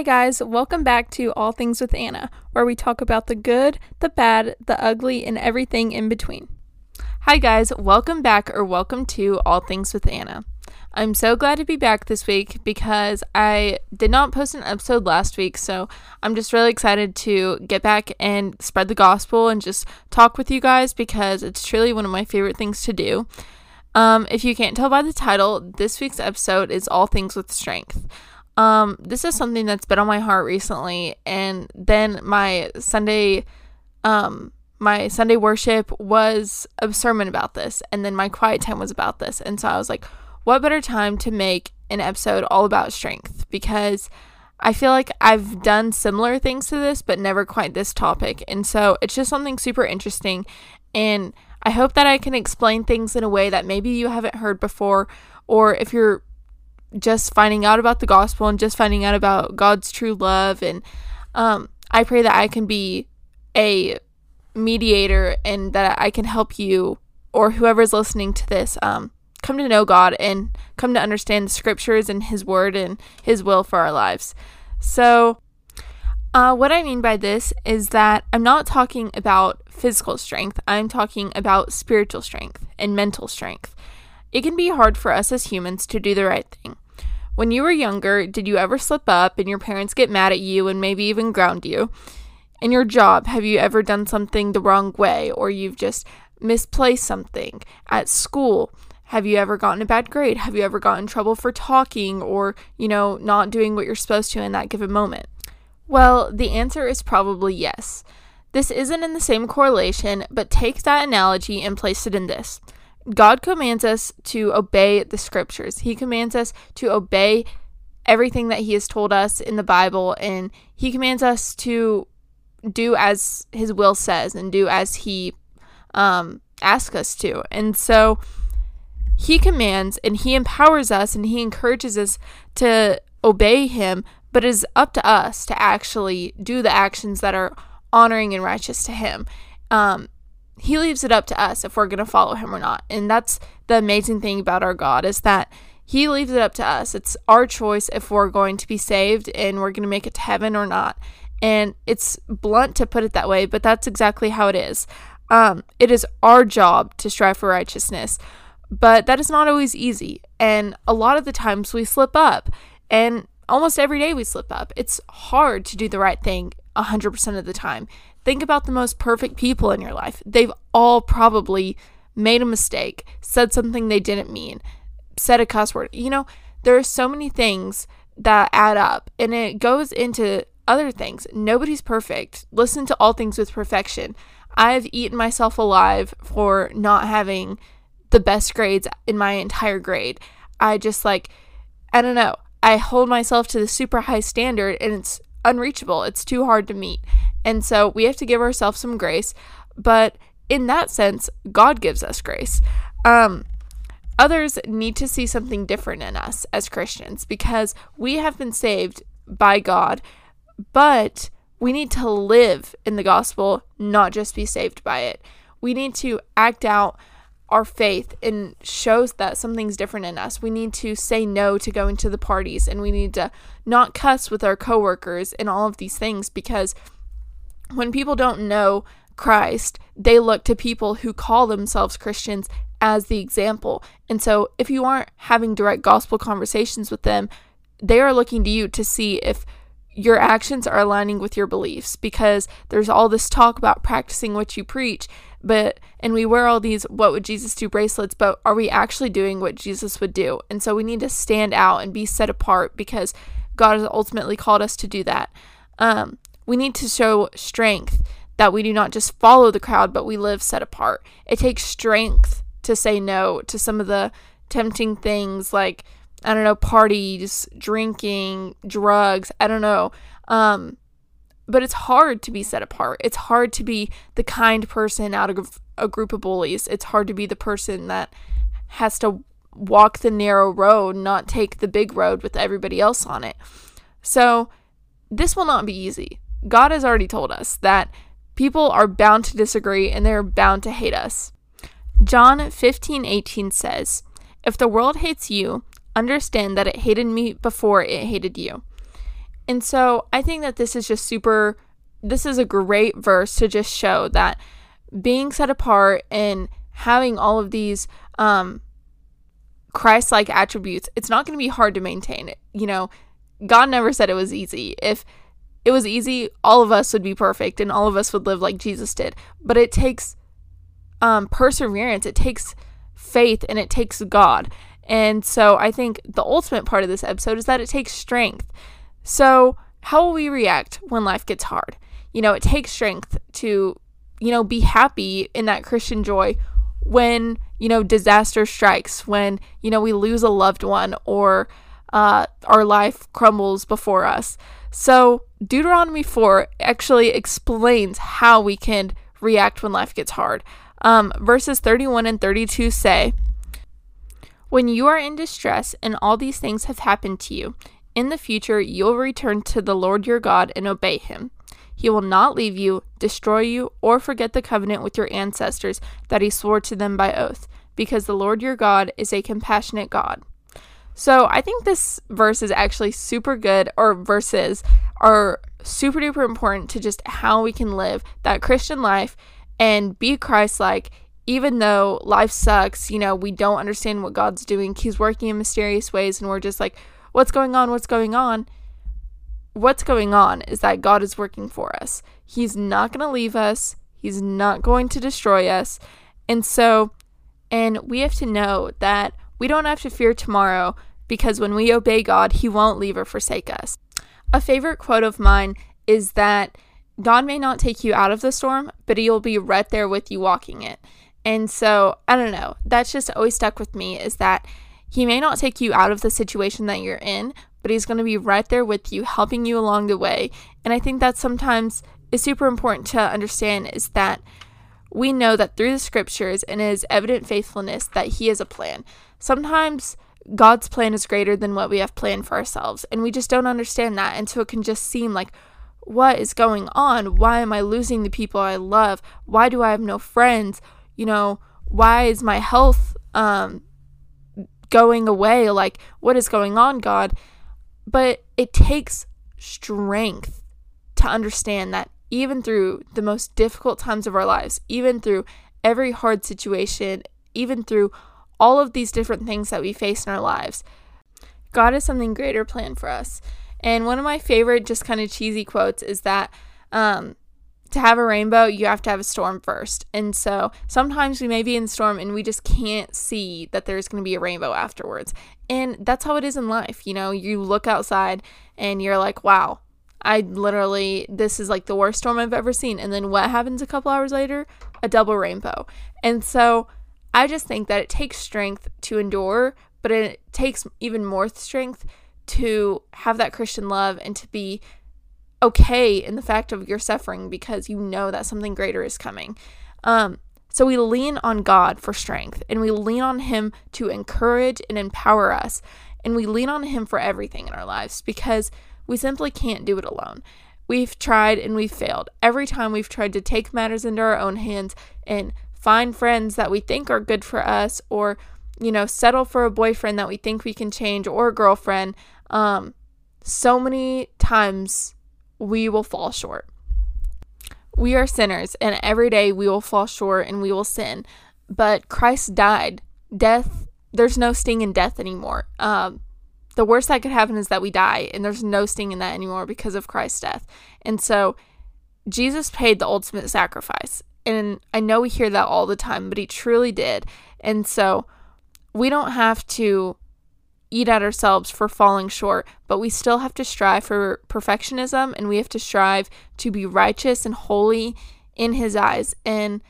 Hi, guys. Welcome back to All Things with Anna, where we talk about the good, the bad, the ugly, and everything in between. Hi, guys. Welcome back or welcome to All Things with Anna. I'm so glad to be back this week because I did not post an episode last week, so I'm just really excited to get back and spread the gospel and just talk with you guys because it's truly one of my favorite things to do. Um, if you can't tell by the title, this week's episode is All Things with Strength. Um, this is something that's been on my heart recently, and then my Sunday, um, my Sunday worship was a sermon about this, and then my quiet time was about this, and so I was like, what better time to make an episode all about strength? Because I feel like I've done similar things to this, but never quite this topic, and so it's just something super interesting, and I hope that I can explain things in a way that maybe you haven't heard before, or if you're just finding out about the gospel and just finding out about God's true love. And um, I pray that I can be a mediator and that I can help you or whoever's listening to this um, come to know God and come to understand the scriptures and His word and His will for our lives. So, uh, what I mean by this is that I'm not talking about physical strength, I'm talking about spiritual strength and mental strength. It can be hard for us as humans to do the right thing. When you were younger, did you ever slip up and your parents get mad at you and maybe even ground you? In your job, have you ever done something the wrong way or you've just misplaced something? At school, have you ever gotten a bad grade? Have you ever gotten in trouble for talking or, you know, not doing what you're supposed to in that given moment? Well, the answer is probably yes. This isn't in the same correlation, but take that analogy and place it in this. God commands us to obey the scriptures. He commands us to obey everything that He has told us in the Bible, and He commands us to do as His will says and do as He um, asks us to. And so He commands and He empowers us and He encourages us to obey Him, but it is up to us to actually do the actions that are honoring and righteous to Him. Um, he leaves it up to us if we're going to follow him or not. And that's the amazing thing about our God is that he leaves it up to us. It's our choice if we're going to be saved and we're going to make it to heaven or not. And it's blunt to put it that way, but that's exactly how it is. Um, it is our job to strive for righteousness, but that is not always easy. And a lot of the times we slip up, and almost every day we slip up. It's hard to do the right thing 100% of the time. Think about the most perfect people in your life. They've all probably made a mistake, said something they didn't mean, said a cuss word. You know, there are so many things that add up and it goes into other things. Nobody's perfect. Listen to all things with perfection. I've eaten myself alive for not having the best grades in my entire grade. I just like, I don't know. I hold myself to the super high standard and it's unreachable. It's too hard to meet. And so we have to give ourselves some grace. But in that sense, God gives us grace. Um, others need to see something different in us as Christians because we have been saved by God, but we need to live in the gospel, not just be saved by it. We need to act out our faith and shows that something's different in us. We need to say no to going to the parties and we need to not cuss with our coworkers and all of these things because when people don't know Christ, they look to people who call themselves Christians as the example. And so if you aren't having direct gospel conversations with them, they are looking to you to see if your actions are aligning with your beliefs because there's all this talk about practicing what you preach but and we wear all these what would Jesus do bracelets, but are we actually doing what Jesus would do? And so we need to stand out and be set apart because God has ultimately called us to do that. Um, we need to show strength that we do not just follow the crowd, but we live set apart. It takes strength to say no to some of the tempting things like I don't know, parties, drinking, drugs, I don't know. Um, but it's hard to be set apart. It's hard to be the kind person out of a group of bullies. It's hard to be the person that has to walk the narrow road, not take the big road with everybody else on it. So, this will not be easy. God has already told us that people are bound to disagree and they're bound to hate us. John 15 18 says, If the world hates you, understand that it hated me before it hated you. And so I think that this is just super, this is a great verse to just show that being set apart and having all of these um, Christ like attributes, it's not going to be hard to maintain. it. You know, God never said it was easy. If it was easy, all of us would be perfect and all of us would live like Jesus did. But it takes um, perseverance, it takes faith, and it takes God. And so I think the ultimate part of this episode is that it takes strength. So, how will we react when life gets hard? You know, it takes strength to, you know, be happy in that Christian joy when, you know, disaster strikes, when, you know, we lose a loved one or uh, our life crumbles before us. So, Deuteronomy 4 actually explains how we can react when life gets hard. Um, verses 31 and 32 say, When you are in distress and all these things have happened to you, in the future you'll return to the Lord your God and obey him. He will not leave you, destroy you, or forget the covenant with your ancestors that he swore to them by oath, because the Lord your God is a compassionate God. So I think this verse is actually super good, or verses are super duper important to just how we can live that Christian life and be Christ like, even though life sucks, you know, we don't understand what God's doing. He's working in mysterious ways, and we're just like, what's going on? What's going on? What's going on is that God is working for us. He's not going to leave us, He's not going to destroy us. And so, and we have to know that we don't have to fear tomorrow because when we obey God, He won't leave or forsake us. A favorite quote of mine is that God may not take you out of the storm, but He'll be right there with you walking it. And so, I don't know, that's just always stuck with me is that He may not take you out of the situation that you're in, but He's going to be right there with you, helping you along the way. And I think that sometimes is super important to understand is that we know that through the scriptures and His evident faithfulness that He has a plan. Sometimes God's plan is greater than what we have planned for ourselves, and we just don't understand that. And so it can just seem like, what is going on? Why am I losing the people I love? Why do I have no friends? You know, why is my health um going away? Like what is going on, God? But it takes strength to understand that even through the most difficult times of our lives, even through every hard situation, even through all of these different things that we face in our lives, God has something greater planned for us. And one of my favorite, just kind of cheesy quotes is that um, to have a rainbow, you have to have a storm first. And so sometimes we may be in storm and we just can't see that there's going to be a rainbow afterwards. And that's how it is in life. You know, you look outside and you're like, wow, I literally, this is like the worst storm I've ever seen. And then what happens a couple hours later? A double rainbow. And so I just think that it takes strength to endure, but it takes even more strength to have that Christian love and to be okay in the fact of your suffering because you know that something greater is coming. Um, so we lean on God for strength and we lean on Him to encourage and empower us. And we lean on Him for everything in our lives because we simply can't do it alone. We've tried and we've failed. Every time we've tried to take matters into our own hands and find friends that we think are good for us or, you know, settle for a boyfriend that we think we can change or a girlfriend, um, so many times we will fall short. We are sinners, and every day we will fall short and we will sin. But Christ died. Death, there's no sting in death anymore. Um, the worst that could happen is that we die, and there's no sting in that anymore because of Christ's death. And so Jesus paid the ultimate sacrifice. And I know we hear that all the time, but he truly did. And so we don't have to eat at ourselves for falling short, but we still have to strive for perfectionism and we have to strive to be righteous and holy in His eyes. And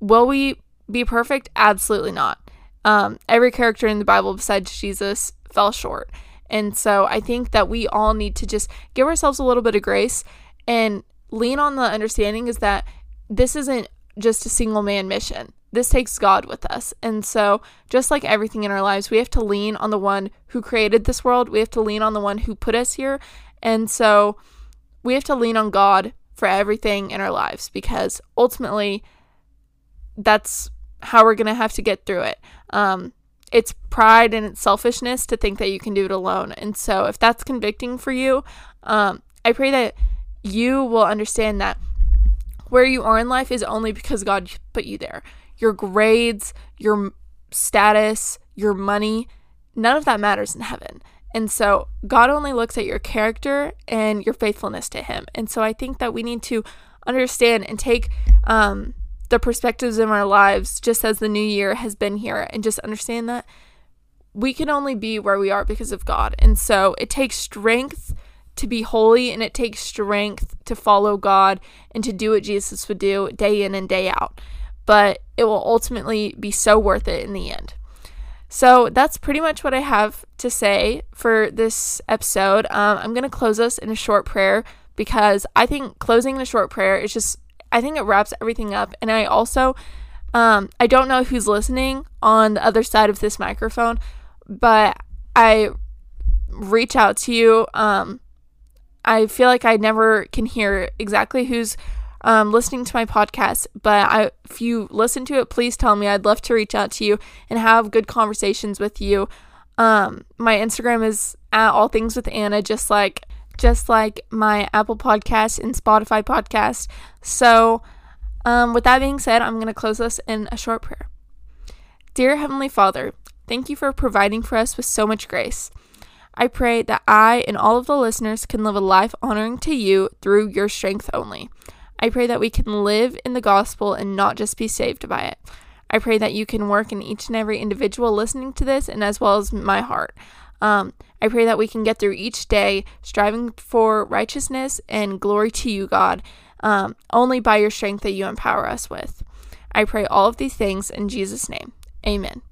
will we be perfect? Absolutely not. Um, every character in the Bible besides Jesus fell short. And so I think that we all need to just give ourselves a little bit of grace and lean on the understanding is that this isn't just a single man mission this takes God with us. And so, just like everything in our lives, we have to lean on the one who created this world. We have to lean on the one who put us here. And so, we have to lean on God for everything in our lives because ultimately, that's how we're going to have to get through it. Um, it's pride and it's selfishness to think that you can do it alone. And so, if that's convicting for you, um, I pray that you will understand that where you are in life is only because God put you there. Your grades, your status, your money, none of that matters in heaven. And so God only looks at your character and your faithfulness to Him. And so I think that we need to understand and take um, the perspectives in our lives just as the new year has been here and just understand that we can only be where we are because of God. And so it takes strength to be holy and it takes strength to follow God and to do what Jesus would do day in and day out. But it will ultimately be so worth it in the end. So that's pretty much what I have to say for this episode. Um, I'm going to close us in a short prayer because I think closing in a short prayer is just, I think it wraps everything up. And I also, um, I don't know who's listening on the other side of this microphone, but I reach out to you. Um, I feel like I never can hear exactly who's um, listening to my podcast. But I, if you listen to it, please tell me. I'd love to reach out to you and have good conversations with you. Um, my Instagram is at all things with Anna, just like just like my Apple Podcast and Spotify podcast. So, um, with that being said, I'm going to close this in a short prayer. Dear Heavenly Father, thank you for providing for us with so much grace. I pray that I and all of the listeners can live a life honoring to you through your strength only. I pray that we can live in the gospel and not just be saved by it. I pray that you can work in each and every individual listening to this and as well as my heart. Um, I pray that we can get through each day striving for righteousness and glory to you, God, um, only by your strength that you empower us with. I pray all of these things in Jesus' name. Amen.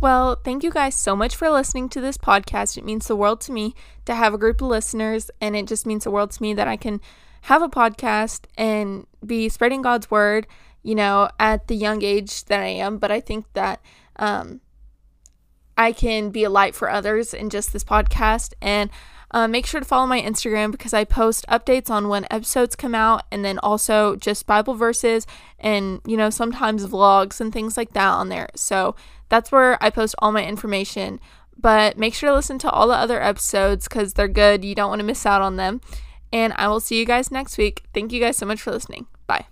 Well, thank you guys so much for listening to this podcast. It means the world to me to have a group of listeners, and it just means the world to me that I can have a podcast and be spreading God's word, you know, at the young age that I am. But I think that um, I can be a light for others in just this podcast. And uh, make sure to follow my Instagram because I post updates on when episodes come out and then also just Bible verses and, you know, sometimes vlogs and things like that on there. So that's where I post all my information. But make sure to listen to all the other episodes because they're good. You don't want to miss out on them. And I will see you guys next week. Thank you guys so much for listening. Bye.